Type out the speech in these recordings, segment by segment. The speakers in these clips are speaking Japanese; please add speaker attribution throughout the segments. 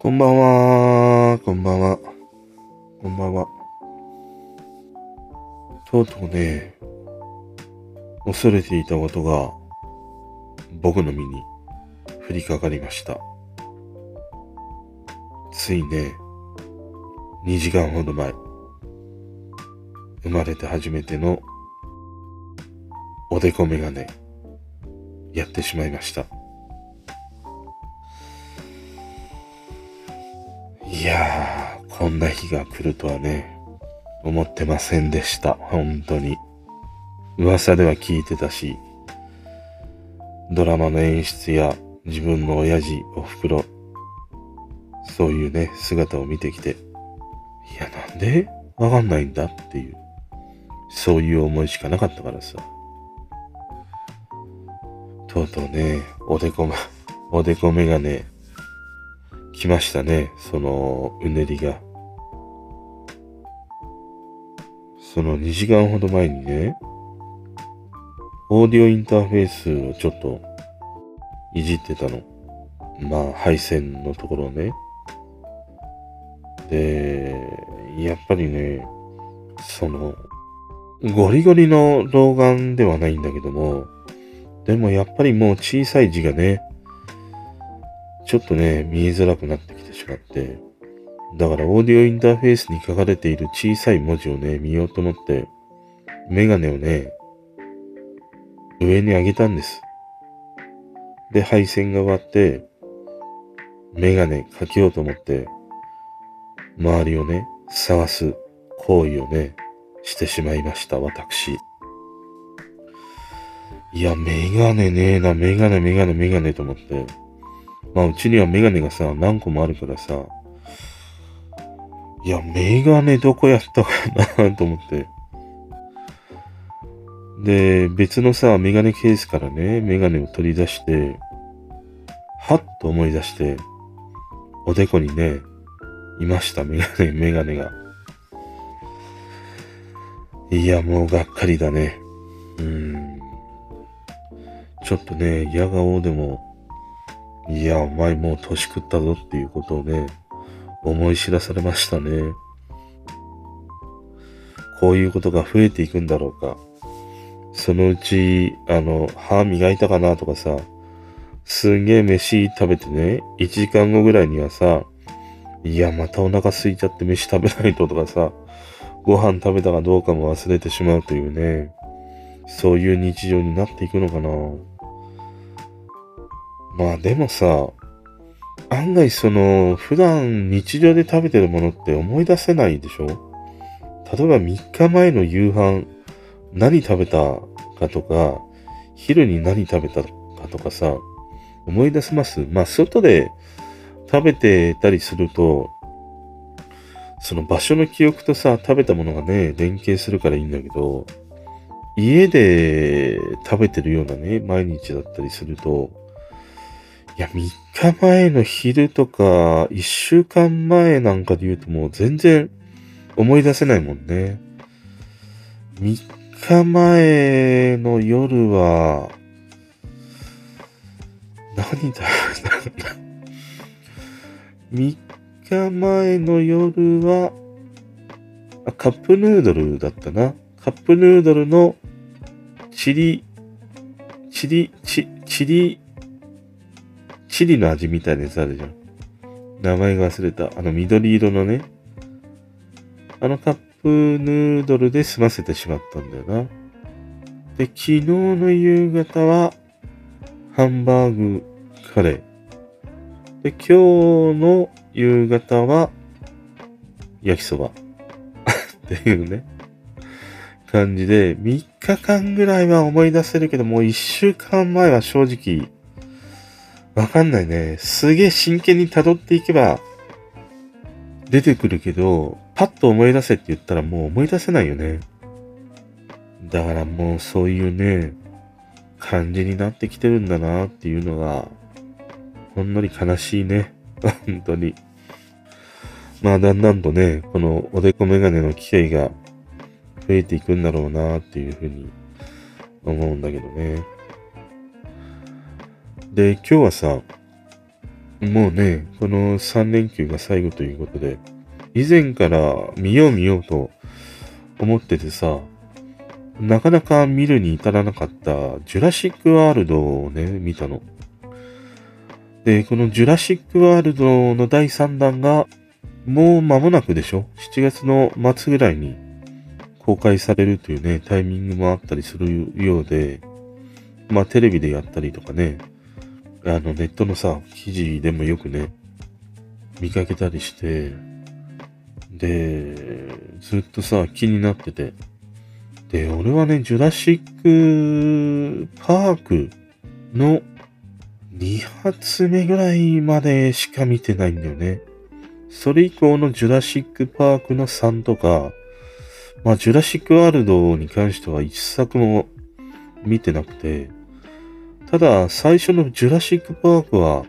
Speaker 1: こんばんは、こんばんは、こんばんは。とうとうね、恐れていたことが僕の身に降りかかりました。ついね、2時間ほど前、生まれて初めてのおでこメガネ、やってしまいました。いやー、こんな日が来るとはね、思ってませんでした。本当に。噂では聞いてたし、ドラマの演出や自分の親父、お袋、そういうね、姿を見てきて、いや、なんでわかんないんだっていう、そういう思いしかなかったからさ。とうとうね、おでこま、おでこメガネ、来ましたね、そのうねりが。その2時間ほど前にね、オーディオインターフェースをちょっといじってたの。まあ、配線のところね。で、やっぱりね、その、ゴリゴリの老眼ではないんだけども、でもやっぱりもう小さい字がね、ちょっとね、見えづらくなってきてしまって、だからオーディオインターフェースに書かれている小さい文字をね、見ようと思って、メガネをね、上に上げたんです。で、配線が終わって、メガネかけようと思って、周りをね、探す行為をね、してしまいました、私。いや、メガネねえな、メガネ、メガネ、メガネと思って。まあ、うちにはメガネがさ、何個もあるからさ、いや、メガネどこやったかなと思って。で、別のさ、メガネケースからね、メガネを取り出して、はっと思い出して、おでこにね、いました、メガネ、メガネが。いや、もうがっかりだね。うん。ちょっとね、嫌顔でも、いや、お前もう年食ったぞっていうことをね、思い知らされましたね。こういうことが増えていくんだろうか。そのうち、あの、歯磨いたかなとかさ、すんげえ飯食べてね、1時間後ぐらいにはさ、いや、またお腹空いちゃって飯食べないととかさ、ご飯食べたかどうかも忘れてしまうというね、そういう日常になっていくのかな。まあでもさ、案外その、普段日常で食べてるものって思い出せないでしょ？例えば3日前の夕飯、何食べたかとか、昼に何食べたかとかさ、思い出せます？まあ、外で食べてたりすると、その場所の記憶とさ、食べたものがね、連携するからいいんだけど、家で食べてるようなね、毎日だったりすると、いや、3日前の昼とか、1週間前なんかで言うともう全然思い出せないもんね。3日前の夜は、何食べたかな ?3 日前の夜は、あ、カップヌードルだったな。カップヌードルのチリ、チリ、チ、チリ、チリの味みたいなやつあるじゃん。名前が忘れた。あの緑色のね。あのカップヌードルで済ませてしまったんだよな。で、昨日の夕方は、ハンバーグカレー。で、今日の夕方は、焼きそば。っていうね。感じで、3日間ぐらいは思い出せるけど、もう1週間前は正直、わかんないね。すげえ真剣に辿っていけば、出てくるけど、パッと思い出せって言ったらもう思い出せないよね。だからもうそういうね、感じになってきてるんだなっていうのが、ほんのり悲しいね。本当に。まあだんだんとね、このおでこメガネの機会が増えていくんだろうなっていうふうに思うんだけどね。で、今日はさ、もうね、この3連休が最後ということで、以前から見よう見ようと思っててさ、なかなか見るに至らなかったジュラシックワールドをね、見たの。で、このジュラシックワールドの第3弾がもう間もなくでしょ ?7 月の末ぐらいに公開されるというね、タイミングもあったりするようで、まあテレビでやったりとかね、あのネットのさ、記事でもよくね、見かけたりして、で、ずっとさ、気になってて。で、俺はね、ジュラシックパークの2発目ぐらいまでしか見てないんだよね。それ以降のジュラシックパークの3とか、まあ、ジュラシックワールドに関しては一作も見てなくて、ただ、最初のジュラシックパークは、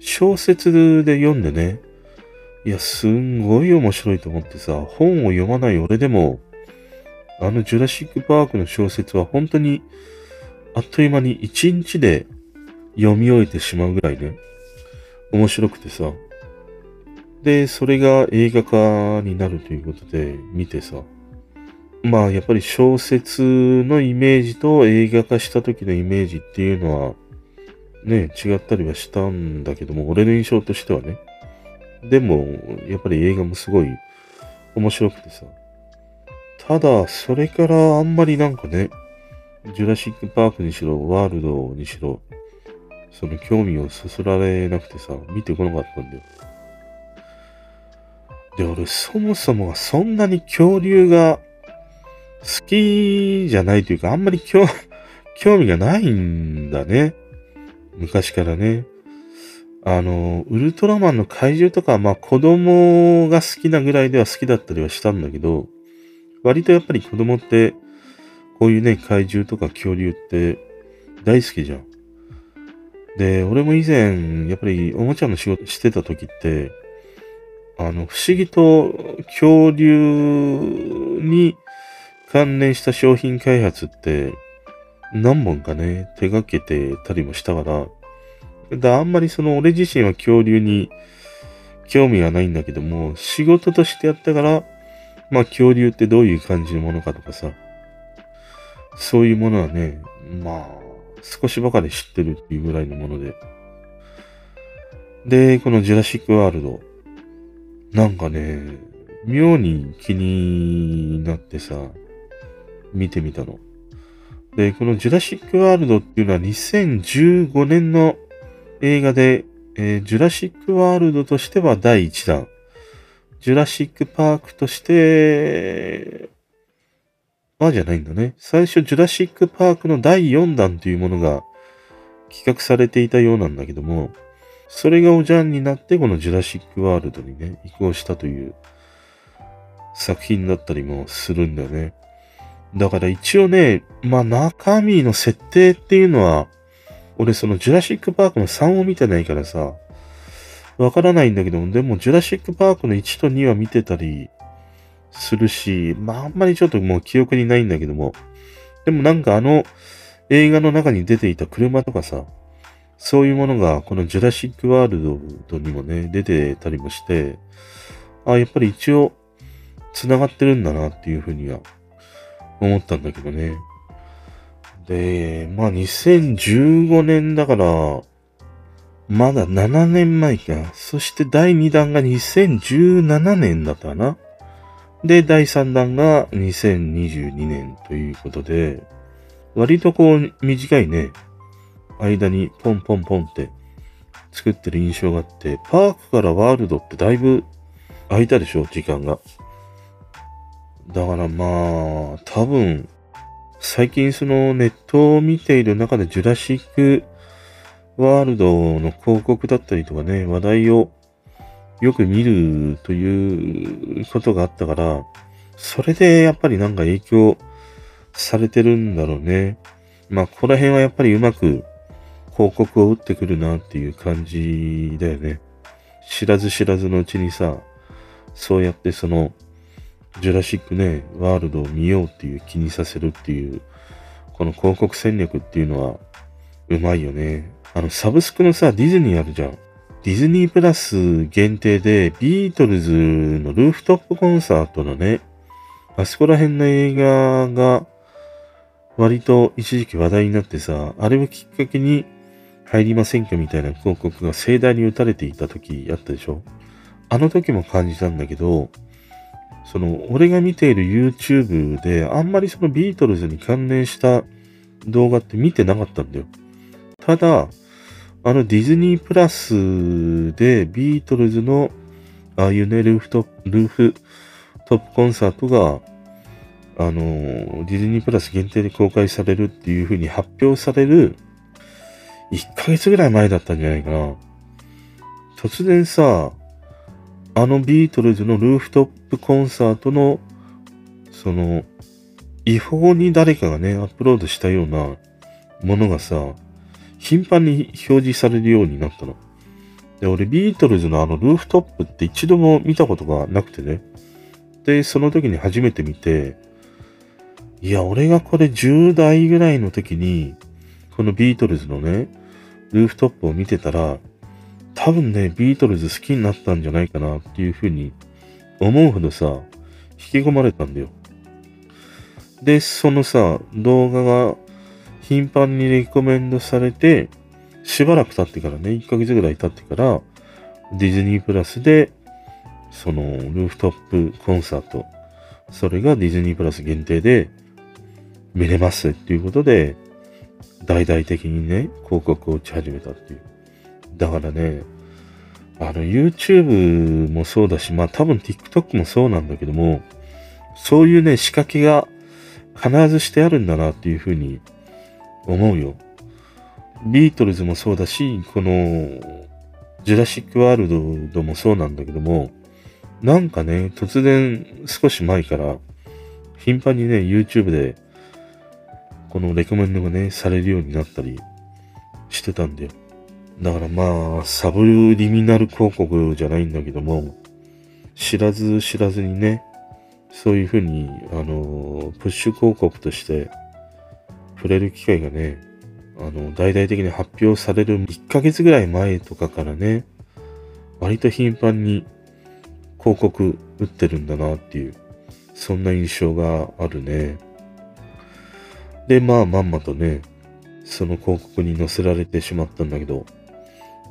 Speaker 1: 小説で読んでね、いや、すんごい面白いと思ってさ、本を読まない俺でも、あのジュラシックパークの小説は本当に、あっという間に一日で読み終えてしまうぐらいね、面白くてさ。で、それが映画化になるということで見てさ。まあ、やっぱり小説のイメージと映画化した時のイメージっていうのは、ね、違ったりはしたんだけども、俺の印象としてはね。でも、やっぱり映画もすごい面白くてさ。ただ、それからあんまりなんかね、ジュラシックパークにしろ、ワールドにしろ、その興味をそそられなくてさ、見てこなかったんだよ。で、俺そもそもそんなに恐竜が好きじゃないというか、あんまり 興味がないんだね。昔からね。あの、ウルトラマンの怪獣とか、まあ子供が好きなぐらいでは好きだったりはしたんだけど、割とやっぱり子供って、こういうね、怪獣とか恐竜って大好きじゃん。で、俺も以前、やっぱりおもちゃの仕事してた時って、あの、不思議と恐竜に関連した商品開発って何本かね、手掛けてたりもしたから、だあんまりその俺自身は恐竜に興味はないんだけども、仕事としてやったから、まあ恐竜ってどういう感じのものかとかさ、そういうものはね、まあ少しばかり知ってるっていうぐらいのもので。で、このジュラシックワールド。なんかね、妙に気になってさ、見てみたの。で、このジュラシックワールドっていうのは2015年の映画で、えー、ジュラシックワールドとしては第1弾。ジュラシックパークとして、まあじゃないんだね。最初、ジュラシックパークの第4弾というものが企画されていたようなんだけども、それがおじゃんになって、このジュラシックワールドにね、移行したという作品だったりもするんだよね。だから一応ね、まあ中身の設定っていうのは、俺そのジュラシックパークの3を見てないからさ、わからないんだけど、でもジュラシックパークの1と2は見てたりするし、まああんまりちょっともう記憶にないんだけども、でもなんかあの映画の中に出ていた車とかさ、そういうものがこのジュラシックワールドにもね、出てたりもして、あやっぱり一応繋がってるんだなっていうふうには思ったんだけどね。で、まあ2015年だから、まだ7年前か。そして第2弾が2017年だったかな。で、第3弾が2022年ということで、割とこう短いね、間にポンポンポンって作ってる印象があって、パークからワールドってだいぶ空いたでしょ、時間が。だからまあ、多分、最近そのネットを見ている中でジュラシックワールドの広告だったりとかね、話題をよく見るということがあったから、それでやっぱりなんか影響されてるんだろうね。まあ、ここら辺はやっぱりうまく広告を打ってくるなっていう感じだよね。知らず知らずのうちにさ、そうやってそのジュラシックね、ワールドを見ようっていう気にさせるっていう、この広告戦略っていうのは、うまいよね。あの、サブスクのさ、ディズニーあるじゃん。ディズニープラス限定でビートルズのルーフトップコンサートのね、あそこら辺の映画が割と一時期話題になってさ、あれをきっかけに入りませんかみたいな広告が盛大に打たれていた時あったでしょあの時も感じたんだけど、その、俺が見ている YouTube であんまりそのビートルズに関連した動画って見てなかったんだよ。ただ、あのディズニープラスでビートルズのああいうね、ルーフト、ルーフトップコンサートが、あの、ディズニープラス限定で公開されるっていう風に発表される1ヶ月ぐらい前だったんじゃないかな。突然さ、あのビートルズのルーフトップコンサートの、その、違法に誰かがね、アップロードしたようなものがさ、頻繁に表示されるようになったの。で、俺ビートルズのあのルーフトップって一度も見たことがなくてね。で、その時に初めて見て、いや、俺がこれ10代ぐらいの時に、このビートルズのね、ルーフトップを見てたら、多分ね、ビートルズ好きになったんじゃないかなっていうふうに思うほどさ、引き込まれたんだよ。で、そのさ、動画が頻繁にレコメンドされて、しばらく経ってからね、1ヶ月ぐらい経ってから、ディズニープラスで、その、ルーフトップコンサート、それがディズニープラス限定で見れますっていうことで、大々的にね、広告を打ち始めたっていう。だからね、あの、YouTube もそうだし、まあ多分 TikTok もそうなんだけども、そういうね、仕掛けが必ずしてあるんだなっていうふうに思うよ。ビートルズもそうだし、この、ジュラシックワールドもそうなんだけども、なんかね、突然少し前から、頻繁にね、YouTube で、このレコメンドがね、されるようになったりしてたんだよ。だからまあ、サブリミナル広告じゃないんだけども、知らず知らずにね、そういうふうに、あの、プッシュ広告として触れる機会がね、あの、大々的に発表される1ヶ月ぐらい前とかからね、割と頻繁に広告打ってるんだなっていう、そんな印象があるね。で、まあ、まんまとね、その広告に載せられてしまったんだけど、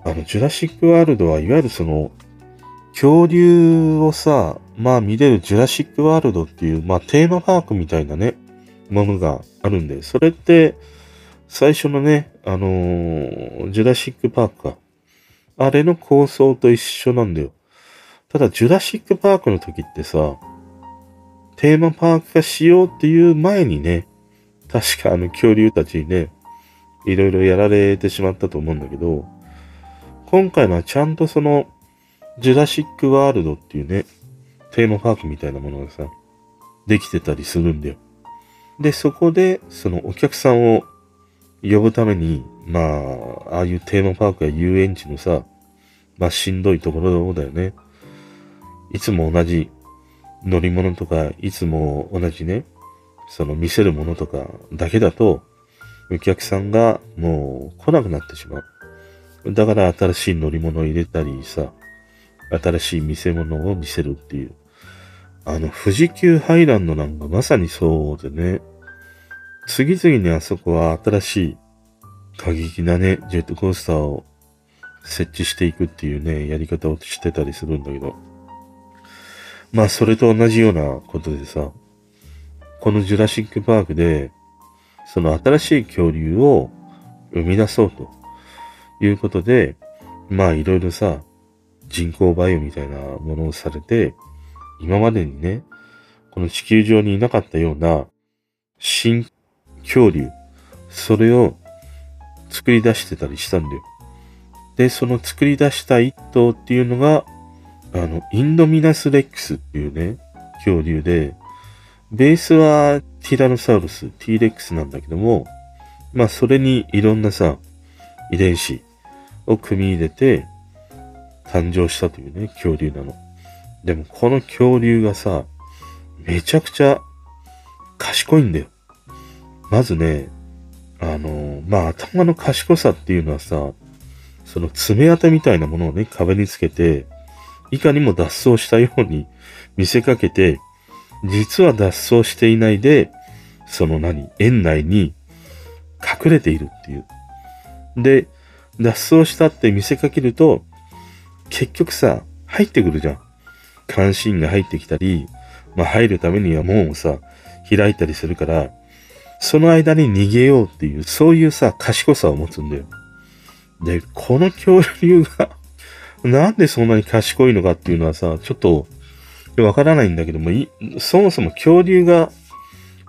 Speaker 1: あの、ジュラシックワールドはいわゆるその、恐竜をさ、まあ見れるジュラシックワールドっていう、まあテーマパークみたいなね、ものがあるんで、それって、最初のね、あのー、ジュラシックパークか。あれの構想と一緒なんだよ。ただ、ジュラシックパークの時ってさ、テーマパーク化しようっていう前にね、確かあの恐竜たちにね、いろいろやられてしまったと思うんだけど、今回のはちゃんとその、ジュラシックワールドっていうね、テーマパークみたいなものがさ、できてたりするんだよ。で、そこで、そのお客さんを呼ぶために、まあ、ああいうテーマパークや遊園地のさ、まあしんどいところだよね。いつも同じ乗り物とか、いつも同じね、その見せるものとかだけだと、お客さんがもう来なくなってしまう。だから新しい乗り物を入れたりさ、新しい見せ物を見せるっていう。あの、富士急ハイランドなんかまさにそうでね、次々にあそこは新しい過激なね、ジェットコースターを設置していくっていうね、やり方をしてたりするんだけど。まあ、それと同じようなことでさ、このジュラシックパークで、その新しい恐竜を生み出そうということで、まあいろいろさ、人工培養みたいなものをされて、今までにね、この地球上にいなかったような新恐竜、それを作り出してたりしたんだよ。で、その作り出した一頭っていうのが、あの、インドミナスレックスっていうね、恐竜で、ベースはティラノサウルス、T レックスなんだけども、まあそれにいろんなさ、遺伝子を組み入れて誕生したというね、恐竜なの。でもこの恐竜がさ、めちゃくちゃ賢いんだよ。まずね、あの、まあ頭の賢さっていうのはさ、その爪痕みたいなものをね、壁につけて、いかにも脱走したように見せかけて、実は脱走していないで、その何、園内に隠れているっていう。で、脱走したって見せかけると、結局さ、入ってくるじゃん。監視員が入ってきたり、まあ入るためには門をさ、開いたりするから、その間に逃げようっていう、そういうさ、賢さを持つんだよ。で、この恐竜がなんでそんなに賢いのかっていうのはさ、ちょっと、わからないんだけども、そもそも恐竜が、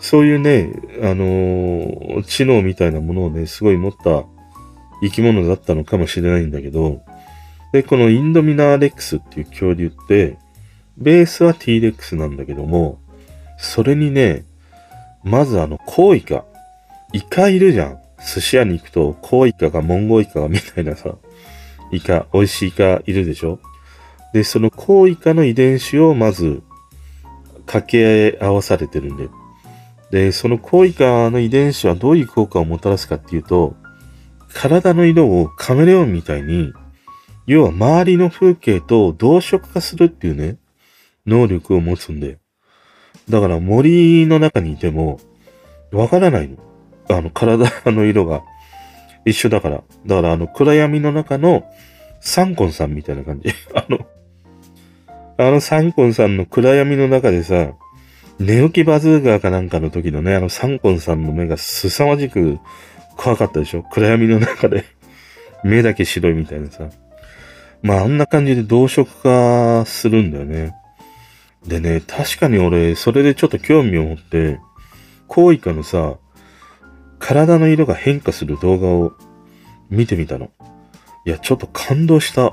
Speaker 1: そういうね、あのー、知能みたいなものをね、すごい持った生き物だったのかもしれないんだけど、で、このインドミナーレックスっていう恐竜って、ベースは T レックスなんだけども、それにね、まずあの、コウイカ。イカいるじゃん。寿司屋に行くと、コウイカがモンゴウイカがみたいなさ、イカ、美味しいイカいるでしょ？で、そのコウイカの遺伝子をまず掛け合わされてるんで。で、そのコウイカの遺伝子はどういう効果をもたらすかっていうと、体の色をカメレオンみたいに、要は周りの風景と同色化するっていうね、能力を持つんで。だから森の中にいても、わからないの。あの、体の色が一緒だから。だからあの、暗闇の中のサンコンさんみたいな感じ。あの、あのサンコンさんの暗闇の中でさ、寝起きバズーガーかなんかの時のね、あのサンコンさんの目が凄まじく怖かったでしょ？暗闇の中で目だけ白いみたいなさ。まああんな感じで同色化するんだよね。でね、確かに俺、それでちょっと興味を持って、コウイカのさ、体の色が変化する動画を見てみたの。いや、ちょっと感動した。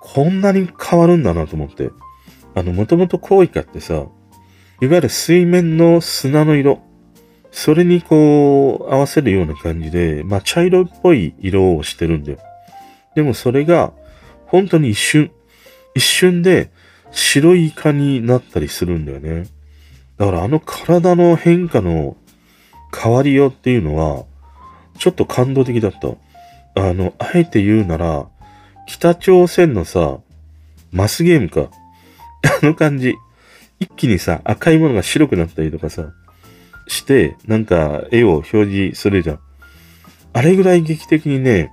Speaker 1: こんなに変わるんだなと思って。あの、もともとコウイカってさ、いわゆる水面の砂の色、それにこう、合わせるような感じで、まあ、茶色っぽい色をしてるんだよ。でもそれが、本当に一瞬、一瞬で白いイカになったりするんだよね。だからあの体の変化の変わりようっていうのは、ちょっと感動的だった。あの、あえて言うなら、北朝鮮のさ、マスゲームか。あの感じ。一気にさ、赤いものが白くなったりとかさ、して、なんか絵を表示するじゃん。あれぐらい劇的にね、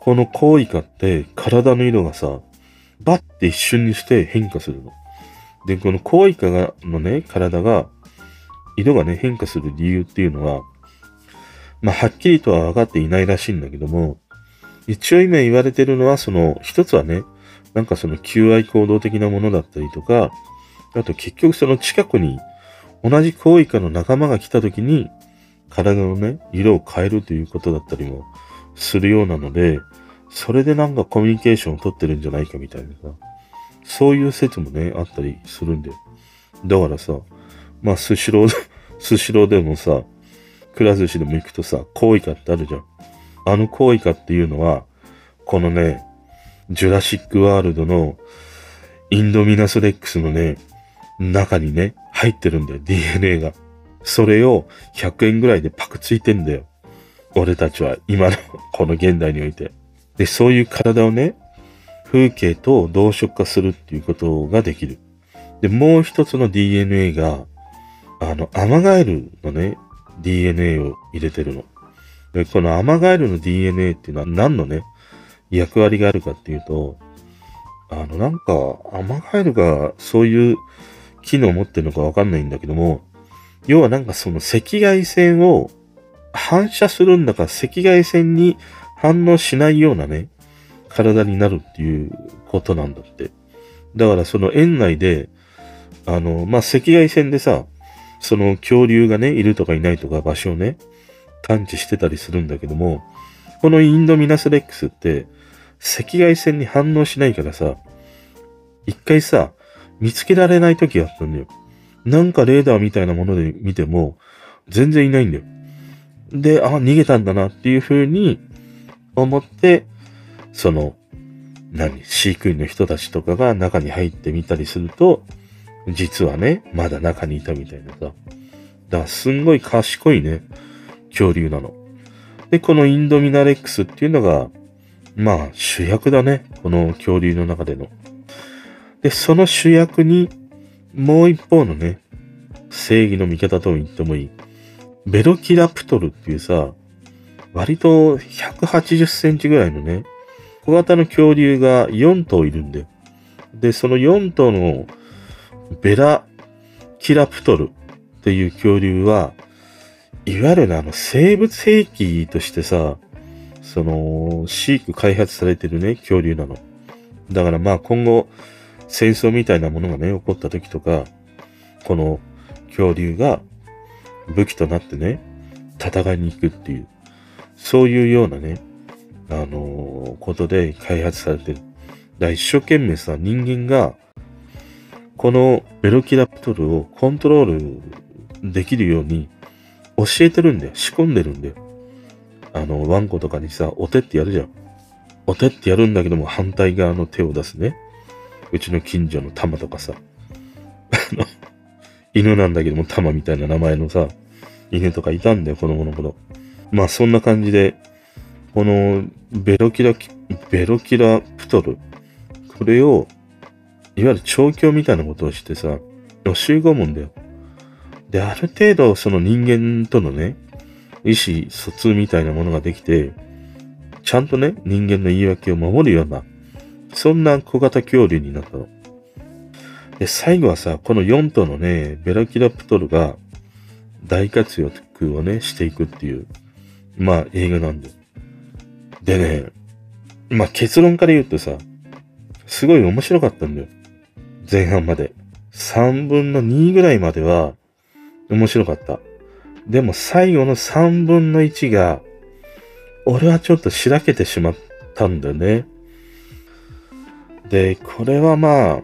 Speaker 1: このコウイカって体の色がさ、バッて一瞬にして変化するの。で、このコウイカがのね、体が、色がね、変化する理由っていうのは、まあ、はっきりとは分かっていないらしいんだけども、一応今言われてるのは、その、一つはね、なんかその求愛行動的なものだったりとか、あと結局その近くに同じコウイカの仲間が来た時に、体のね、色を変えるということだったりもするようなので、それでなんかコミュニケーションを取ってるんじゃないかみたいなさ、そういう説もね、あったりするんで。だからさ、まあ、スシロー、スシローでもさ、くら寿司でも行くとさ、コウイカってあるじゃん。あのコウイカっていうのは、このね、ジュラシックワールドのインドミナスレックスのね、中にね、入ってるんだよ、DNA が。それを100円ぐらいでパクついてんだよ。俺たちは今の この現代において。で、そういう体をね、風景と同色化するっていうことができる。で、もう一つの DNA が、あの、アマガエルのね、DNA を入れてるの。で、このアマガエルの DNA っていうのは何のね、役割があるかっていうと、あの、なんか、アマガエルがそういう機能を持ってるのかわかんないんだけども、要はなんかその赤外線を反射するんだから赤外線に反応しないようなね、体になるっていうことなんだって。だからその園内で、あの、まあ、赤外線でさ、その恐竜がね、いるとかいないとか場所をね、探知してたりするんだけども、このインドミナスレックスって、赤外線に反応しないからさ、一回さ、見つけられない時があったんだよ。なんかレーダーみたいなもので見ても、全然いないんだよ。で、あ、逃げたんだなっていう風に思って、その、何、飼育員の人たちとかが中に入ってみたりすると、実はね、まだ中にいたみたいなさ。だからすんごい賢いね、恐竜なの。で、このインドミナレックスっていうのが、まあ主役だね。この恐竜の中での。で、その主役にもう一方のね、正義の味方と言ってもいい。ベロキラプトルっていうさ、割と180センチぐらいのね、小型の恐竜が4頭いるんだよ。で、その4頭のベラキラプトルっていう恐竜は、いわゆるね、あの生物兵器としてさ、その、飼育開発されてるね、恐竜なの。だからまあ今後、戦争みたいなものがね、起こった時とか、この恐竜が武器となってね、戦いに行くっていう、そういうようなね、あのー、ことで開発されてる。だ一生懸命さ、人間が、このベロキラプトルをコントロールできるように教えてるんだよ。仕込んでるんだよ。あの、ワンコとかにさ、お手ってやるじゃん。お手ってやるんだけども、反対側の手を出すね。うちの近所の玉とかさ。あの、犬なんだけども、玉みたいな名前のさ、犬とかいたんだよ、子供の頃。まあ、そんな感じで、この、ベロキラ、ベロキラプトル。これを、いわゆる調教みたいなことをしてさ、教え込むんだよ。で、ある程度、その人間とのね、意思疎通みたいなものができて、ちゃんとね、人間の言い訳を守るような、そんな小型恐竜になったの。で、最後はさ、この4頭のね、ベラキラプトルが大活躍をね、していくっていう、まあ映画なんだよ。でね、まあ結論から言うとさ、すごい面白かったんだよ。前半まで。3分の2ぐらいまでは面白かった。でも最後の3分の1が、俺はちょっとしらけてしまったんだよね。で、これはまあ、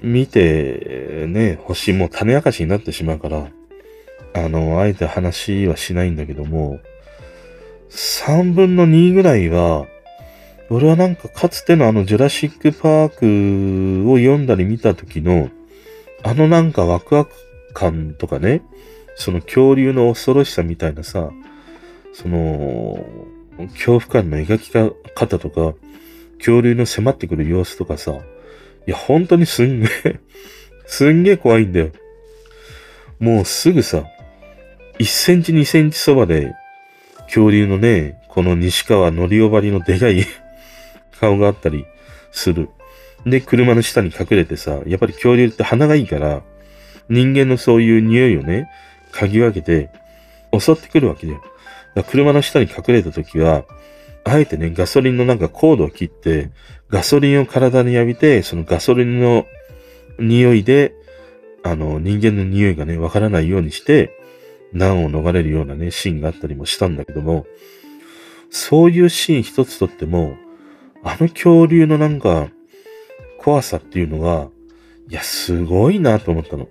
Speaker 1: 見て、ね、星も種明かしになってしまうから、あの、あえて話はしないんだけども、3分の2ぐらいは、俺はなんかかつてのあのジュラシックパークを読んだり見た時の、あのなんかワクワク感とかね、その恐竜の恐ろしさみたいなさ、その、恐怖感の描き方とか、恐竜の迫ってくる様子とかさ、いや、本当にすんげえ すんげえ怖いんだよ。もうすぐさ、1センチ2センチそばで、恐竜のね、この西川のりおばりのでかい 顔があったりする。で、車の下に隠れてさ、やっぱり恐竜って鼻がいいから、人間のそういう匂いをね、嗅ぎ分けて、襲ってくるわけだよ。だ車の下に隠れた時は、あえてね、ガソリンのなんかコードを切って、ガソリンを体に浴びて、そのガソリンの匂いで、あの、人間の匂いがね、わからないようにして、難を逃れるようなね、シーンがあったりもしたんだけども、そういうシーン一つとっても、あの恐竜のなんか、怖さっていうのが、いや、すごいなと思ったの。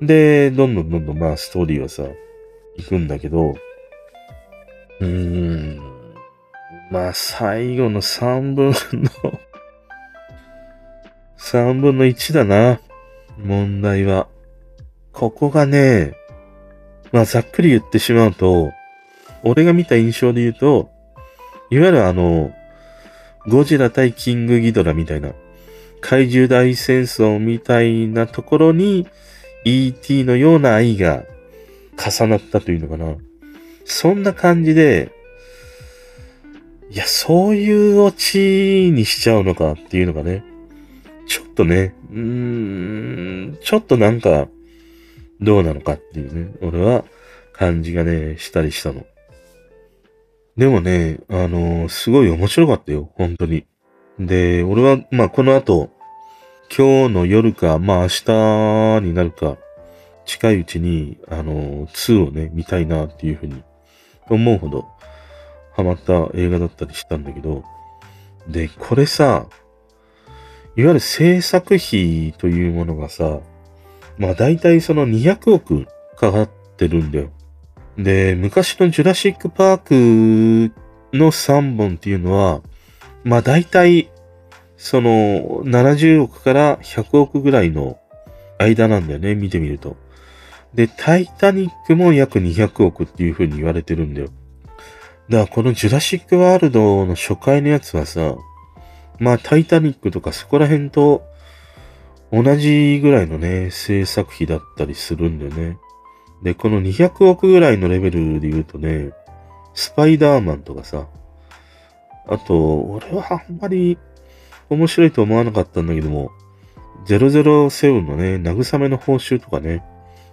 Speaker 1: で、どんどんどんどんまあストーリーはさ、行くんだけど、うーん、まあ最後の3分の3分の1だな。問題は。ここがね、まあざっくり言ってしまうと、俺が見た印象で言うと、いわゆるあの、ゴジラ対キングギドラみたいな、怪獣大戦争みたいなところに、E.T. のような愛が重なったというのかな。そんな感じで、いや、そういうオチにしちゃうのかっていうのがね、ちょっとね、うーん、ちょっとなんか、どうなのかっていうね、俺は感じがね、したりしたの。でもね、あのー、すごい面白かったよ、本当に。で、俺は、まあ、この後、今日の夜か、まあ明日になるか、近いうちに、あの、2をね、見たいなっていうふうに思うほどハマった映画だったりしたんだけど、で、これさ、いわゆる制作費というものがさ、まあ大体その200億かかってるんだよ。で、昔のジュラシックパークの3本っていうのは、まあ大体その70億から100億ぐらいの間なんだよね、見てみると。で、タイタニックも約200億っていう風に言われてるんだよ。だからこのジュラシックワールドの初回のやつはさ、まあタイタニックとかそこら辺と同じぐらいのね、制作費だったりするんだよね。で、この200億ぐらいのレベルで言うとね、スパイダーマンとかさ、あと、俺はあんまり面白いと思わなかったんだけども、007のね、慰めの報酬とかね、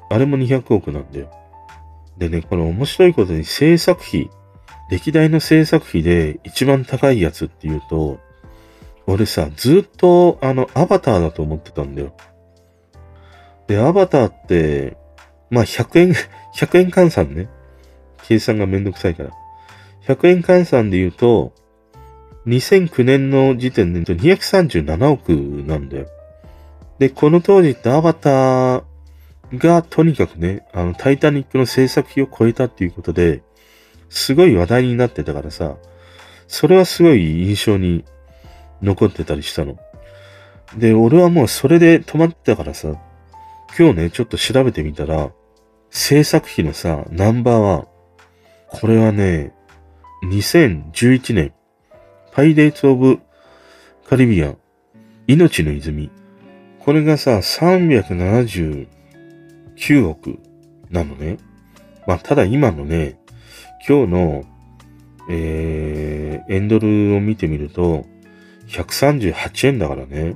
Speaker 1: あれも200億なんだよ。でね、この面白いことに制作費、歴代の制作費で一番高いやつっていうと、俺さ、ずっとあの、アバターだと思ってたんだよ。で、アバターって、まあ、100円、100円換算ね。計算がめんどくさいから。100円換算で言うと、2009年の時点で237億なんだよ。で、この当時ってアバターがとにかくね、あの、タイタニックの制作費を超えたっていうことで、すごい話題になってたからさ、それはすごい印象に残ってたりしたの。で、俺はもうそれで止まってたからさ、今日ね、ちょっと調べてみたら、制作費のさ、ナンバーワン。これはね、2011年、パイレーツ・オブ・カリビアン、命の泉。これがさ、379億なのね。まあ、ただ今のね、今日の、えー、エンドルを見てみると、138円だからね。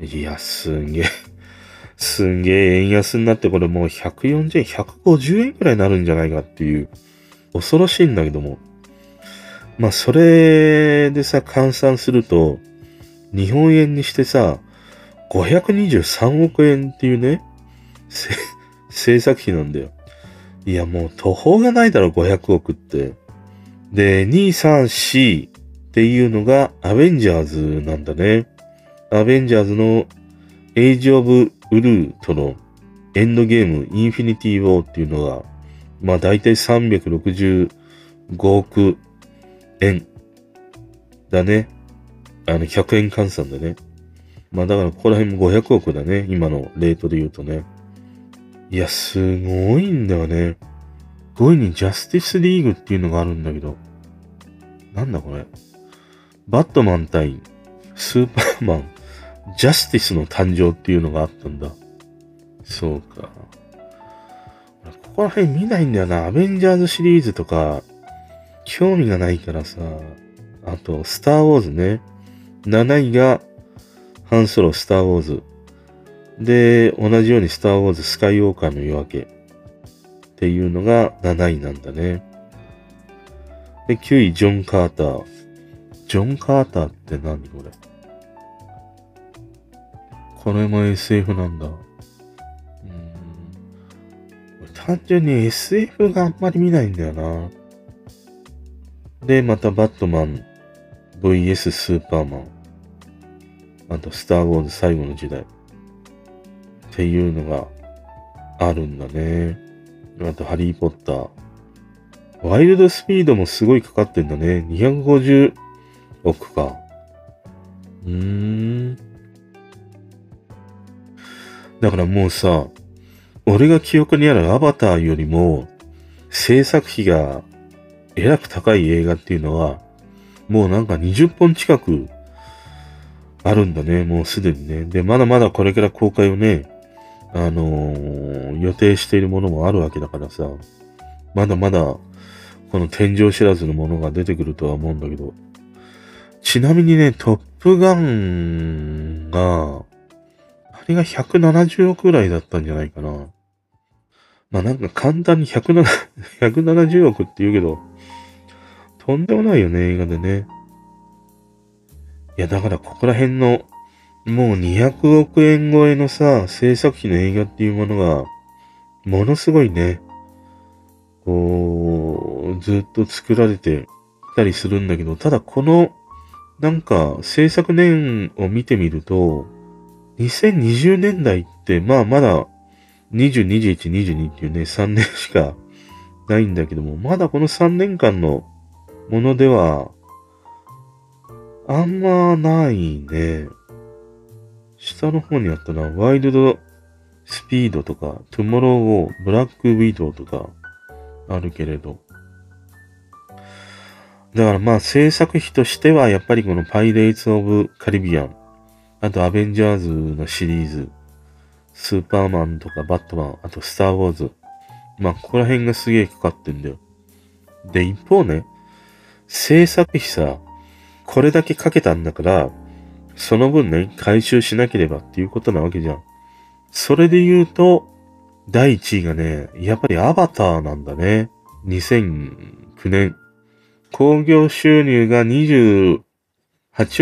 Speaker 1: いや、すんげえ すんげえ円安になってこれもう140円、150円くらいになるんじゃないかっていう、恐ろしいんだけども。まあ、それでさ、換算すると、日本円にしてさ、523億円っていうね、制作 費なんだよ。いや、もう途方がないだろ、500億って。で、2、3、4っていうのがアベンジャーズなんだね。アベンジャーズのエイジ・オブ・ウルーとのエンドゲーム、インフィニティ・ウォーっていうのが、まあ大体365億円だね。あの、100円換算でね。まあだからここら辺も500億だね。今のレートで言うとね。いや、すごいんだよね。5位にジャスティスリーグっていうのがあるんだけど。なんだこれ。バットマン対スーパーマンジャスティスの誕生っていうのがあったんだ。そうか。ここら辺見ないんだよな。アベンジャーズシリーズとか、興味がないからさ。あと、スターウォーズね。7位が、ハンソロ、スターウォーズ。で、同じようにスターウォーズ、スカイウォーカーの夜明け。っていうのが7位なんだね。で、9位、ジョン・カーター。ジョン・カーターって何これ？これも SF なんだ。うん。単純に SF があんまり見ないんだよな。で、またバットマン VS スーパーマン。あと、スター・ウォーズ最後の時代。っていうのがあるんだね。あと、ハリー・ポッター。ワイルドスピードもすごいかかってんだね。250億か。うーん。だからもうさ、俺が記憶にあるアバターよりも、制作費がえらく高い映画っていうのは、もうなんか20本近くあるんだね、もうすでにね。で、まだまだこれから公開をね、あのー、予定しているものもあるわけだからさ、まだまだ、この天井知らずのものが出てくるとは思うんだけど、ちなみにね、トップガンが、あれが170億ぐらいだったんじゃないかな。まあなんか簡単に170 億って言うけど、とんでもないよね、映画でね。いや、だからここら辺の、もう200億円超えのさ、制作費の映画っていうものが、ものすごいね、こう、ずっと作られてきたりするんだけど、ただこの、なんか制作年を見てみると、2020年代って、まあまだ20、21、22っていうね、3年しかないんだけども、まだこの3年間のものでは、あんまないね。下の方にあったのは、ワイルドスピードとか、トゥモローウォー、ブラックウィドウとか、あるけれど。だからまあ制作費としてはやっぱりこのパイレーツ・オブ・カリビアン、あとアベンジャーズのシリーズ、スーパーマンとかバットマン、あとスター・ウォーズ。まあここら辺がすげえかかってんだよ。で、一方ね、制作費さ、これだけかけたんだから、その分ね、回収しなければっていうことなわけじゃん。それで言うと、第1位がね、やっぱりアバターなんだね。2009年。興行収入が28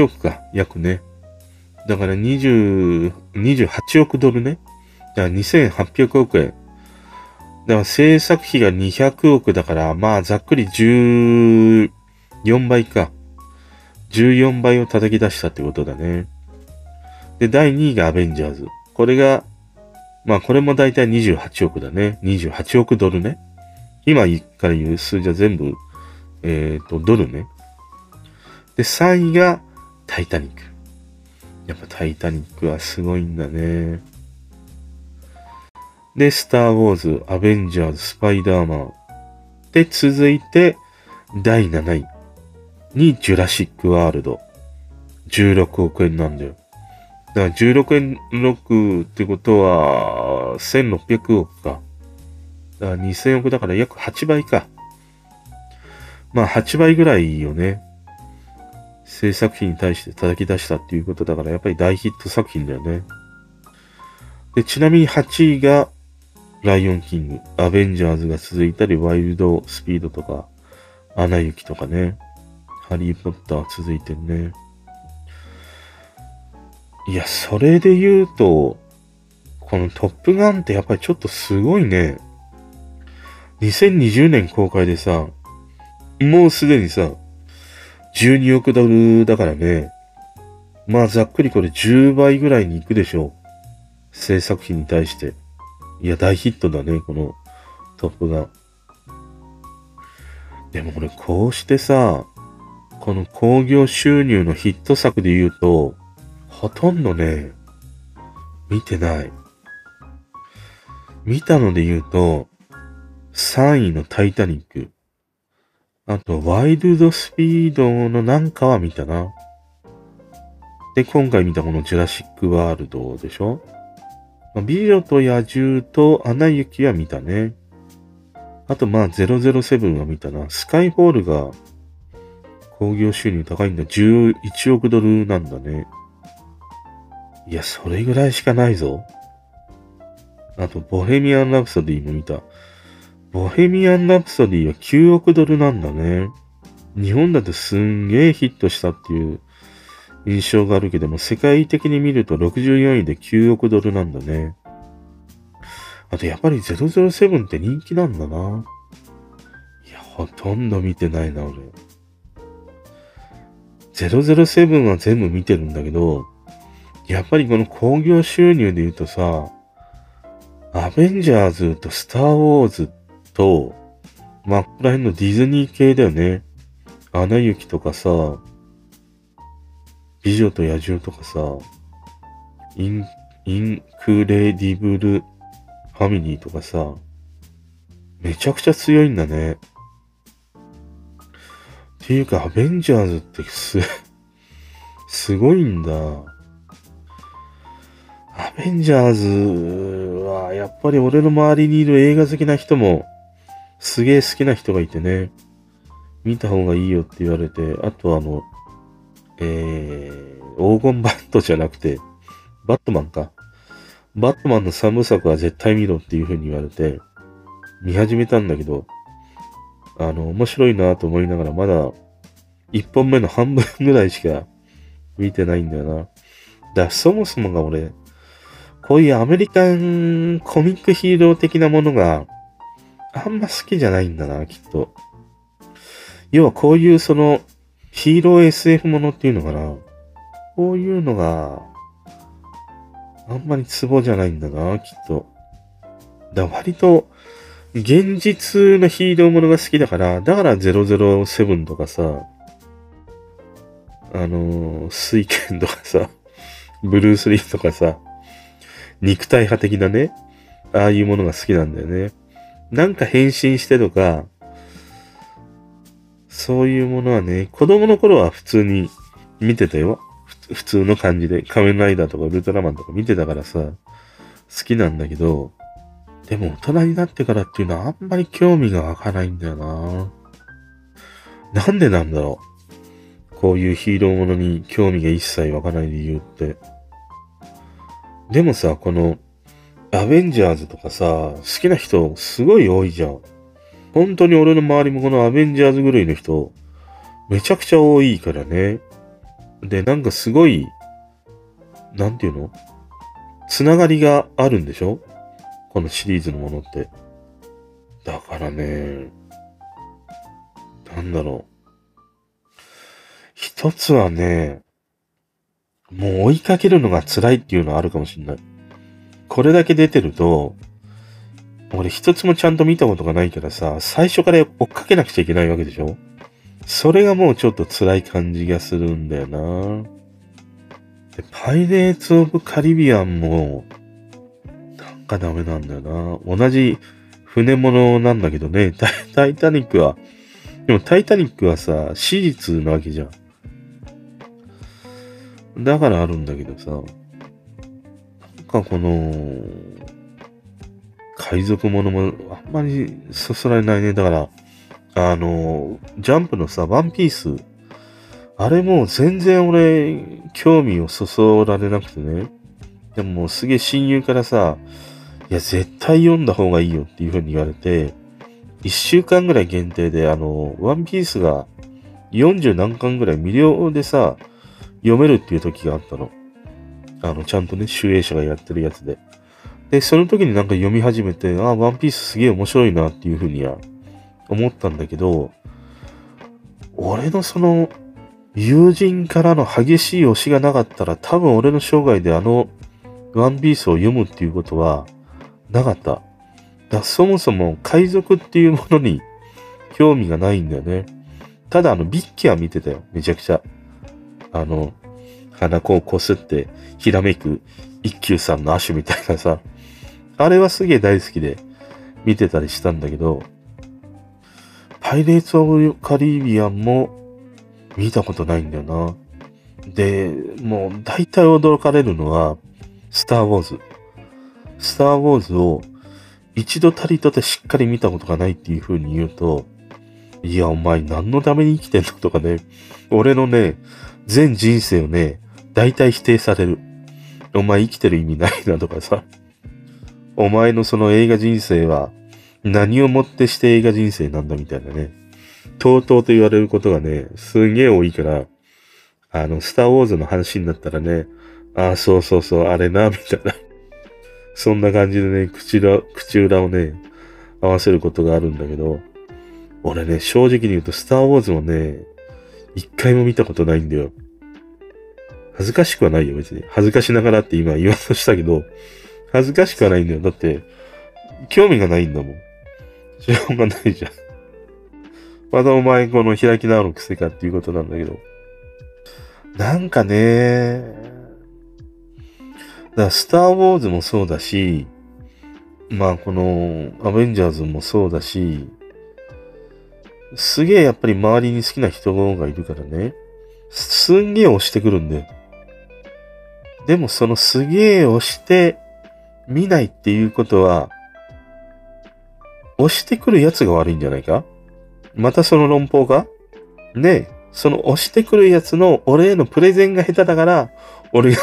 Speaker 1: 億か、約ね。だから20、28億ドルね。だから2800億円。だから制作費が200億だから、まあざっくり14倍か。14倍を叩き出したってことだね。で、第2位がアベンジャーズ。これが、まあこれもだいたい28億だね。28億ドルね。今から言う数字は全部、えっ、ー、と、ドルね。で、3位がタイタニック。やっぱタイタニックはすごいんだね。で、スター・ウォーズ、アベンジャーズ、スパイダーマン。で、続いて、第7位にジュラシック・ワールド。16億円なんだよ。だから16円6ってことは、1600億か。だから2000億だから約8倍か。まあ8倍ぐらいよね。制作費に対して叩き出したっていうことだから、やっぱり大ヒット作品だよね。で、ちなみに8位が、ライオンキング、アベンジャーズが続いたり、ワイルドスピードとか、アナ雪とかね、ハリーポッター続いてるね。いや、それで言うと、このトップガンってやっぱりちょっとすごいね。2020年公開でさ、もうすでにさ、12億ドルだからね。まあざっくりこれ10倍ぐらいに行くでしょう。制作費に対して。いや、大ヒットだね、このトップガン。でもこれこうしてさ、この興行収入のヒット作で言うと、ほとんどね、見てない。見たので言うと、3位のタイタニック。あと、ワイルドスピードのなんかは見たな。で、今回見たこのジュラシックワールドでしょ美女と野獣とアナ雪は見たね。あと、まあ、007は見たな。スカイフォールが、興行収入高いんだ。11億ドルなんだね。いや、それぐらいしかないぞ。あと、ボヘミアン・ラプソディも見た。ボヘミアン・ラプソディは9億ドルなんだね。日本だとすんげーヒットしたっていう印象があるけども、世界的に見ると64位で9億ドルなんだね。あとやっぱり007って人気なんだな。いや、ほとんど見てないな、俺。007は全部見てるんだけど、やっぱりこの興行収入で言うとさ、アベンジャーズとスターウォーズと、まあ、ここら辺のディズニー系だよね。アナ雪とかさ、美女と野獣とかさ、イン、インクレディブルファミリーとかさ、めちゃくちゃ強いんだね。ていうか、アベンジャーズってす、すごいんだ。アベンジャーズは、やっぱり俺の周りにいる映画好きな人も、すげえ好きな人がいてね、見た方がいいよって言われて、あとあの、えー、黄金バットじゃなくて、バットマンか。バットマンの三部作は絶対見ろっていう風に言われて、見始めたんだけど、あの、面白いなと思いながら、まだ、一本目の半分ぐらいしか見てないんだよな。だからそもそもが俺、こういうアメリカンコミックヒーロー的なものがあんま好きじゃないんだな、きっと。要はこういうその、ヒーロー SF ものっていうのかな。こういうのが、あんまりツボじゃないんだな、きっと。だ割と、現実のヒーローものが好きだから、だから007とかさ、あのー、水剣とかさ、ブルース・リーとかさ、肉体派的なね、ああいうものが好きなんだよね。なんか変身してとか、そういうものはね、子供の頃は普通に見てたよ。普通の感じで、仮面ライダーとかウルトラマンとか見てたからさ、好きなんだけど、でも大人になってからっていうのはあんまり興味が湧かないんだよな。なんでなんだろう。こういうヒーローものに興味が一切湧かない理由って。でもさ、この、アベンジャーズとかさ、好きな人すごい多いじゃん。本当に俺の周りもこのアベンジャーズ狂いの人、めちゃくちゃ多いからね。で、なんかすごい、なんていうの？つながりがあるんでしょ？このシリーズのものって。だからね、なんだろう。一つはね、もう追いかけるのが辛いっていうのはあるかもしんない。これだけ出てると、俺一つもちゃんと見たことがないからさ、最初から追っかけなくちゃいけないわけでしょ？それがもうちょっと辛い感じがするんだよな。で、パイレーツ・オブ・カリビアンも、なんかダメなんだよな。同じ船物なんだけどね、タイタイタニックは、でもタイタニックはさ、史実なわけじゃん。だからあるんだけどさ、なんかこの、海賊ものもあんまりそそられないね。だから、あの、ジャンプのさ、ワンピース、あれも全然俺、興味をそそられなくてね。でももすげえ親友からさ、いや、絶対読んだ方がいいよっていう風に言われて、一週間ぐらい限定で、あの、ワンピースが40何巻ぐらい無料でさ、読めるっていう時があったの。あの、ちゃんとね、集英社がやってるやつで。で、その時になんか読み始めて、あ、ワンピースすげえ面白いなっていうふうには思ったんだけど、俺のその、友人からの激しい推しがなかったら多分俺の生涯であのワンピースを読むっていうことはなかった。だそもそも海賊っていうものに興味がないんだよね。ただあのビッキは見てたよ。めちゃくちゃ。あの、鼻こうこすってひらめく一休さんの亜種みたいなさ。あれはすげえ大好きで見てたりしたんだけど、パイレーツ・オブ・カリビアンも見たことないんだよな。で、もう大体驚かれるのは、スター・ウォーズ。スター・ウォーズを一度たりとてしっかり見たことがないっていう風に言うと、いや、お前何のために生きてんのとかね、俺のね、全人生をね、大体否定される。お前生きてる意味ないなとかさ。お前のその映画人生は何をもってして映画人生なんだみたいなね。とうとうと言われることがね、すんげえ多いから、あの、スターウォーズの話になったらね、ああ、そうそうそう、あれな、みたいな。そんな感じでね、口裏、口裏をね、合わせることがあるんだけど、俺ね、正直に言うと、スターウォーズもね、一回も見たことないんだよ。恥ずかしくはないよ、別に。恥ずかしながらって今言わんとしたけど、恥ずかしくはないんだよ。だって、興味がないんだもん。しょうがないじゃん。まだお前この開き直る癖かっていうことなんだけど。なんかね、だからスターウォーズもそうだし、まあこのアベンジャーズもそうだし、すげえやっぱり周りに好きな人がいるからね、すんげえ押してくるんだよ。でもそのすげえ押して見ないっていうことは、押してくるやつが悪いんじゃないか？またその論法が？ねその押してくるやつの俺へのプレゼンが下手だから、俺が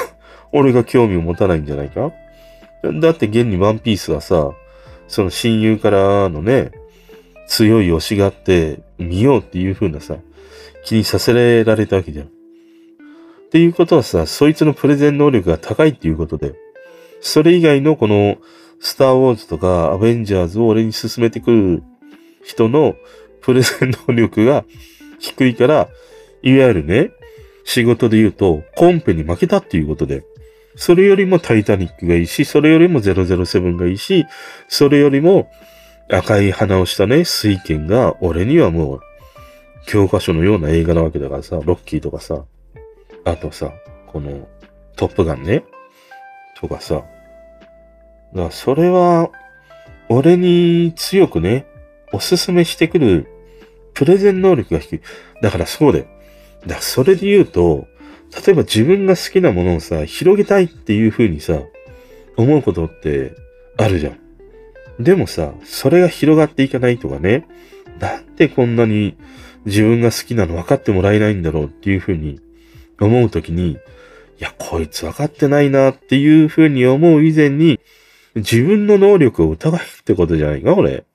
Speaker 1: 俺が興味を持たないんじゃないか？だって現にワンピースはさ、その親友からのね、強い推しがあって見ようっていう風なさ、気にさせられたわけじゃん。っていうことはさ、そいつのプレゼン能力が高いっていうことで、それ以外のこの、スターウォーズとかアベンジャーズを俺に進めてくる人のプレゼン能力が低いから、いわゆるね、仕事で言うと、コンペに負けたっていうことで、それよりもタイタニックがいいし、それよりも007がいいし、それよりも赤い鼻をしたね、水剣が俺にはもう教科書のような映画なわけだからさ、ロッキーとかさ、あとさ、このトップガンね、とかさ。だからそれは、俺に強くね、おすすめしてくるプレゼン能力が低い。だからそうだよ。だからそれで言うと、例えば自分が好きなものをさ、広げたいっていう風にさ、思うことってあるじゃん。でもさ、それが広がっていかないとかね、なんでこんなに自分が好きなの分かってもらえないんだろうっていう風に思うときに、いや、こいつ分かってないなっていう風に思う以前に、自分の能力を疑うってことじゃないか、俺。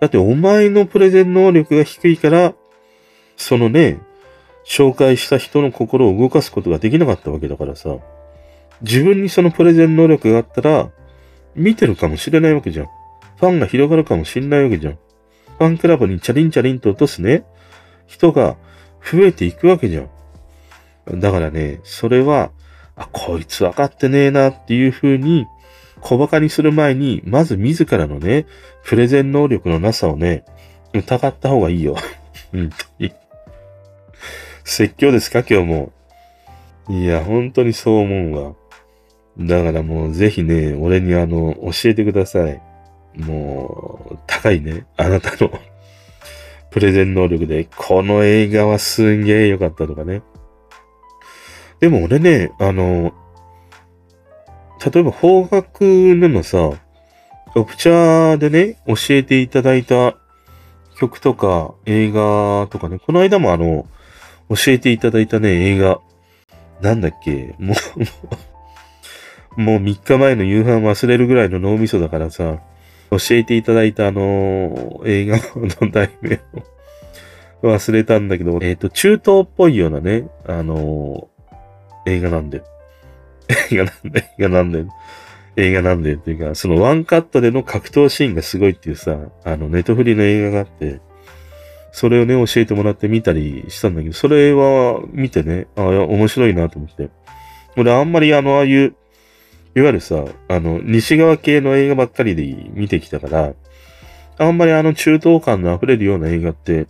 Speaker 1: だってお前のプレゼン能力が低いから、そのね、紹介した人の心を動かすことができなかったわけだからさ、自分にそのプレゼン能力があったら、見てるかもしれないわけじゃん。ファンが広がるかもしれないわけじゃん。ファンクラブにチャリンチャリンと落とすね、人が増えていくわけじゃん。だからね、それは、あ、こいつ分かってねえなっていう風に小馬鹿にする前に、まず自らのね、プレゼン能力のなさをね、疑った方がいいよ。本当に。説教ですか？今日も。いや、本当にそう思うわ。だからもうぜひね、俺にあの、教えてください。もう、高いね。あなたの プレゼン能力で、この映画はすんげえ良かったとかね。でも俺ね、あの、例えば方角でもさ、オプチャーでね、教えていただいた曲とか映画とかね、この間もあの、教えていただいたね、映画、なんだっけ、もうもう3日前の夕飯忘れるぐらいの脳みそだからさ、教えていただいたあの映画の題名を忘れたんだけど、えっ、ー、と、中東っぽいようなね、あの映画なんだよ。映画なんで、映画なんで、映画なんでっていうか、そのワンカットでの格闘シーンがすごいっていうさ、あの、ネトフリの映画があって、それをね、教えてもらって見たりしたんだけど、それは見てね、あ面白いなと思って。俺あんまりあの、ああいう、いわゆるさ、あの、西側系の映画ばっかりで見てきたから、あんまりあの中東感の溢れるような映画って、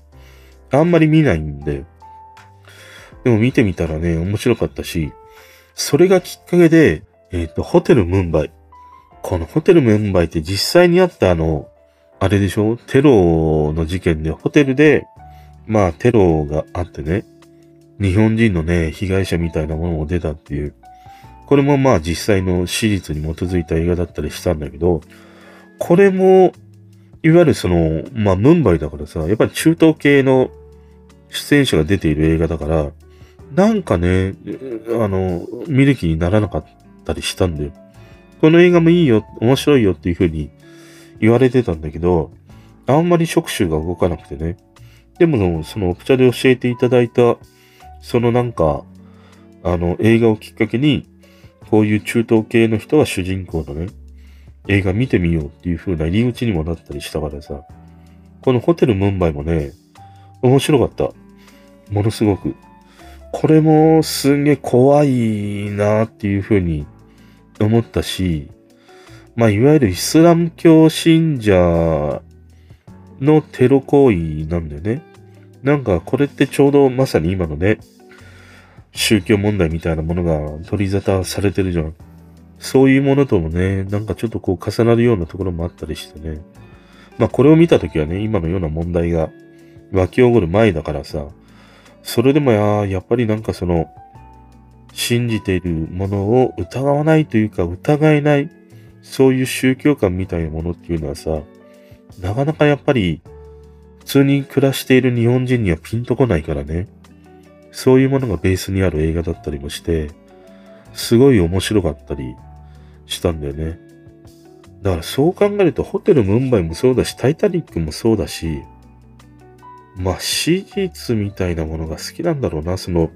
Speaker 1: あんまり見ないんで、でも見てみたらね、面白かったし、それがきっかけで、えっ、ー、と、ホテルムンバイ。このホテルムンバイって実際にあったあの、あれでしょ？テロの事件でホテルで、まあテロがあってね、日本人のね、被害者みたいなものも出たっていう、これもまあ実際の史実に基づいた映画だったりしたんだけど、これも、いわゆるその、まあムンバイだからさ、やっぱり中東系の出演者が出ている映画だから、なんかね、あの、見る気にならなかったりしたんだよ。この映画もいいよ、面白いよっていう風に言われてたんだけど、あんまり触手が動かなくてね。でも、そのオプチャで教えていただいた、そのなんか、あの、映画をきっかけに、こういう中東系の人が主人公のね、映画見てみようっていう風な入り口にもなったりしたからさ、このホテルムンバイもね、面白かった。ものすごく。これもすんげえ怖いなっていうふうに思ったし、まあ、いわゆるイスラム教信者のテロ行為なんだよね。なんかこれってちょうどまさに今のね、宗教問題みたいなものが取り沙汰されてるじゃん。そういうものともね、なんかちょっとこう重なるようなところもあったりしてね。まあこれを見たときはね、今のような問題が湧き起こる前だからさ、それでもや、やっぱりなんかその、信じているものを疑わないというか疑えない、そういう宗教観みたいなものっていうのはさ、なかなかやっぱり、普通に暮らしている日本人にはピンとこないからね。そういうものがベースにある映画だったりもして、すごい面白かったりしたんだよね。だからそう考えると、ホテルムンバイもそうだし、タイタニックもそうだし、まあ、史実みたいなものが好きなんだろうな。その、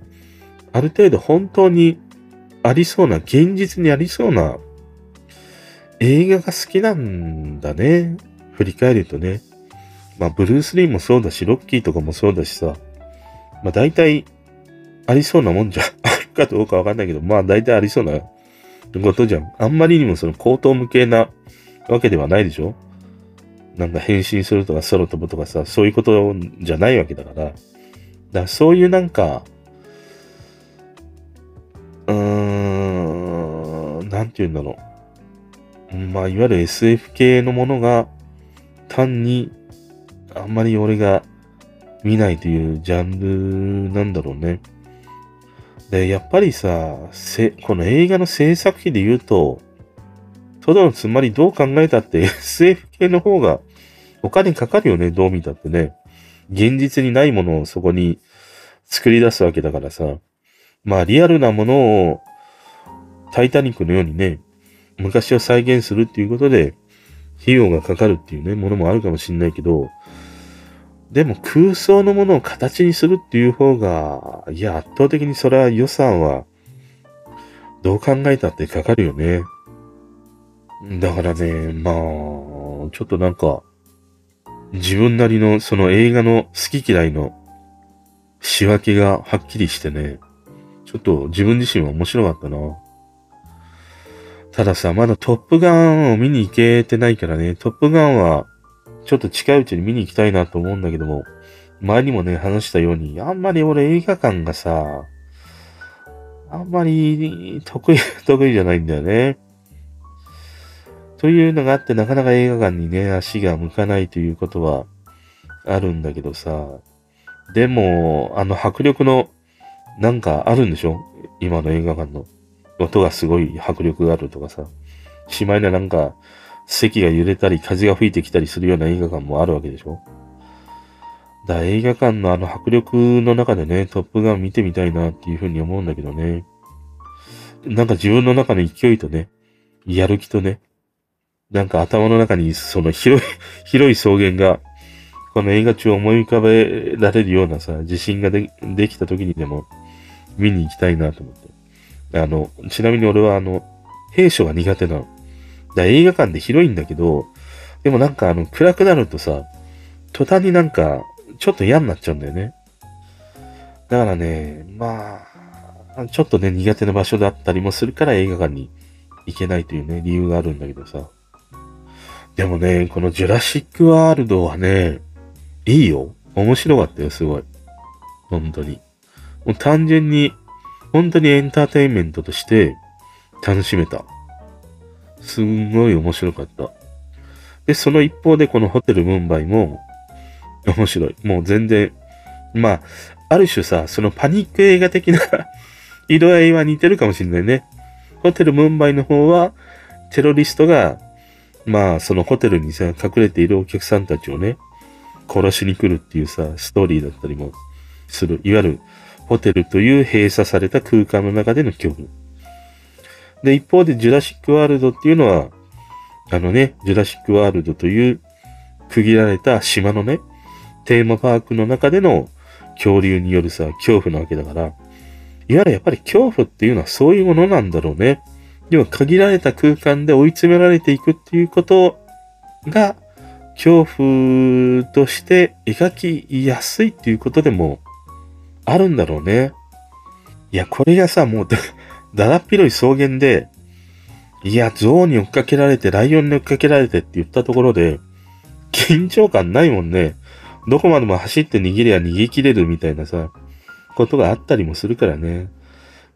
Speaker 1: ある程度本当にありそうな、現実にありそうな映画が好きなんだね。振り返るとね。まあ、ブルース・リーもそうだし、ロッキーとかもそうだしさ。まあ、大体、ありそうなもんじゃ、あ るかどうかわかんないけど、まあ、大体ありそうなことじゃん。あんまりにもその、高等無形なわけではないでしょ？なんか変身するとか空飛ぶとかさ、そういうことじゃないわけだから。だからそういうなんか、うーん、なんて言うんだろう。まあ、いわゆる SF 系のものが、単に、あんまり俺が見ないというジャンルなんだろうね。で、やっぱりさ、この映画の制作費で言うと、ただのつまりどう考えたって SF 系の方がお金かかるよね、どう見たってね。現実にないものをそこに作り出すわけだからさ。まあリアルなものをタイタニックのようにね、昔を再現するっていうことで、費用がかかるっていうね、ものもあるかもしんないけど、でも空想のものを形にするっていう方が、いや、圧倒的にそれは予算は、どう考えたってかかるよね。だからね、まあ、ちょっとなんか、自分なりのその映画の好き嫌いの仕分けがはっきりしてね、ちょっと自分自身は面白かったな。たださ、まだトップガンを見に行けてないからね、トップガンはちょっと近いうちに見に行きたいなと思うんだけども、前にもね、話したように、あんまり俺映画館がさ、あんまり得意、得意じゃないんだよね。というのがあって、なかなか映画館にね、足が向かないということはあるんだけどさ、でも、あの迫力の、なんかあるんでしょ？今の映画館の。音がすごい迫力があるとかさ。しまいななんか、席が揺れたり風が吹いてきたりするような映画館もあるわけでしょだ映画館のあの迫力の中でね、トップガン見てみたいなっていうふうに思うんだけどね。なんか自分の中の勢いとね、やる気とね、なんか頭の中にその広い、広い草原が、この映画中思い浮かべられるようなさ、自信がでできた時にでも見に行きたいなと思って。あの、ちなみに俺はあの、兵所が苦手なの。だ映画館で広いんだけど、でもなんかあの、暗くなるとさ、途端になんか、ちょっと嫌になっちゃうんだよね。だからね、まあ、ちょっとね、苦手な場所だったりもするから映画館に行けないというね、理由があるんだけどさ。でもね、このジュラシックワールドはね、いいよ。面白かったよ、すごい。本当に。もう単純に、本当にエンターテインメントとして楽しめた。すんごい面白かった。で、その一方でこのホテルムンバイも面白い。もう全然、まあ、ある種さ、そのパニック映画的な色合いは似てるかもしれないね。ホテルムンバイの方は、テロリストが、まあ、そのホテルにさ、隠れているお客さんたちをね、殺しに来るっていうさ、ストーリーだったりもする。いわゆる、ホテルという閉鎖された空間の中での恐怖。で、一方でジュラシックワールドっていうのは、あのね、ジュラシックワールドという区切られた島のね、テーマパークの中での恐竜によるさ、恐怖なわけだから、いわゆるやっぱり恐怖っていうのはそういうものなんだろうね。要は限られた空間で追い詰められていくっていうことが、恐怖として描きやすいっていうことでもあるんだろうね。いや、これがさ、もう だだっ広い草原で、いや、象に追っかけられて、ライオンに追っかけられてって言ったところで、緊張感ないもんね。どこまでも走って逃げりゃ逃げ切れるみたいなさ、ことがあったりもするからね。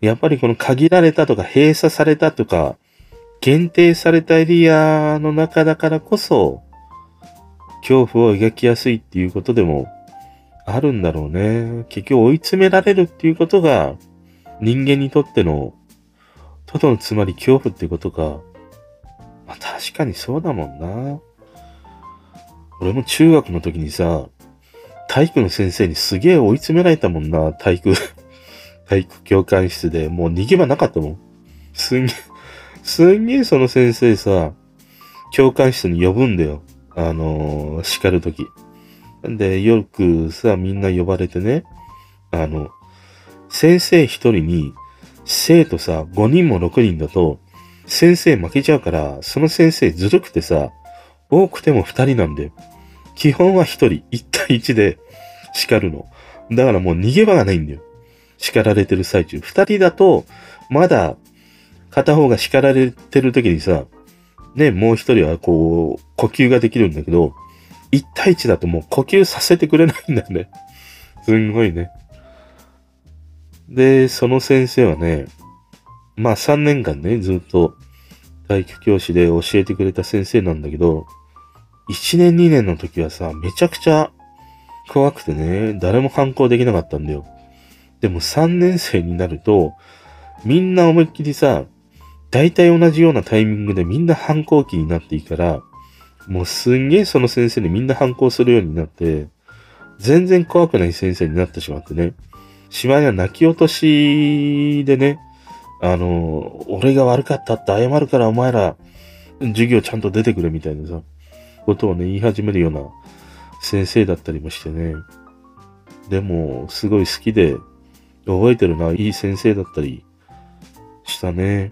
Speaker 1: やっぱりこの限られたとか閉鎖されたとか、限定されたエリアの中だからこそ、恐怖を描きやすいっていうことでもあるんだろうね。結局追い詰められるっていうことが人間にとってのトドのつまり恐怖ってことか。まあ確かにそうだもんな。俺も中学の時にさ、体育の先生にすげえ追い詰められたもんな、体育 体育教官室で。もう逃げ場なかったもん。すんげえ、すんげえその先生さ、教官室に呼ぶんだよ。あのー、叱るとき。で、よくさ、みんな呼ばれてね、あの、先生一人に生徒さ、5人も6人だと、先生負けちゃうから、その先生ずるくてさ、多くても2人なんで、基本は1人、1対1で叱るの。だからもう逃げ場がないんだよ。叱られてる最中。2人だと、まだ、片方が叱られてる時にさ、ね、もう1人はこう、呼吸ができるんだけど、1対1だともう呼吸させてくれないんだよね。すんごいね。で、その先生はね、まあ3年間ね、ずっと体育教師で教えてくれた先生なんだけど、1年2年の時はさ、めちゃくちゃ怖くてね、誰も反抗できなかったんだよ。でも3年生になると、みんな思いっきりさ、大体同じようなタイミングでみんな反抗期になっていいから、もうすんげえその先生にみんな反抗するようになって、全然怖くない先生になってしまってね。しまいには泣き落としでね、あの、俺が悪かったって謝るからお前ら、授業ちゃんと出てくれみたいなさ、ことをね、言い始めるような先生だったりもしてね。でも、すごい好きで、覚えてるな、いい先生だったりしたね。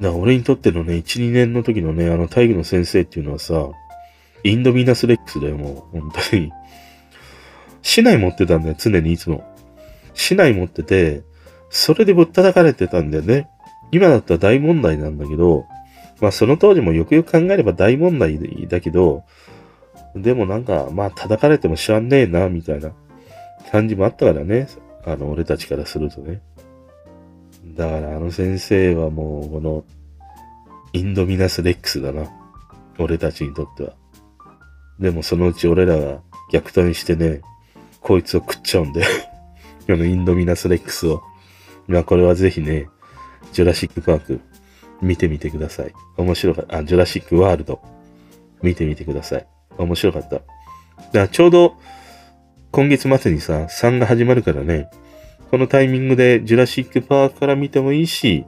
Speaker 1: だ俺にとってのね、1、2年の時のね、あの体育の先生っていうのはさ、インドミナスレックスだよ、もう。本当に。市内持ってたんだよ、常にいつも。市内持ってて、それでぶったたかれてたんだよね。今だったら大問題なんだけど、まあその当時もよくよく考えれば大問題だけど、でもなんか、まあ叩かれても知らんねえな、みたいな感じもあったからね。あの、俺たちからするとね。だからあの先生はもう、この、インドミナスレックスだな。俺たちにとっては。でもそのうち俺らが逆転してね、こいつを食っちゃうんでこのインドミナスレックスを。まあこれはぜひね、ジュラシックパーク見てみてください。面白かった。あ、ジュラシックワールド見てみてください。面白かった。だちょうど今月末にさ、3が始まるからね、このタイミングでジュラシックパークから見てもいいし、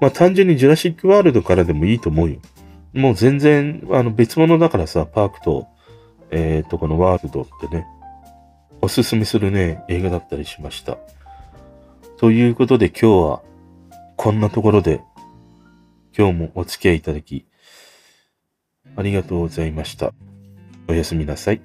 Speaker 1: まあ単純にジュラシックワールドからでもいいと思うよ。もう全然、あの別物だからさ、パークと、えっ、ー、と、このワールドってね、おすすめするね、映画だったりしました。ということで今日はこんなところで今日もお付き合いいただきありがとうございました。おやすみなさい。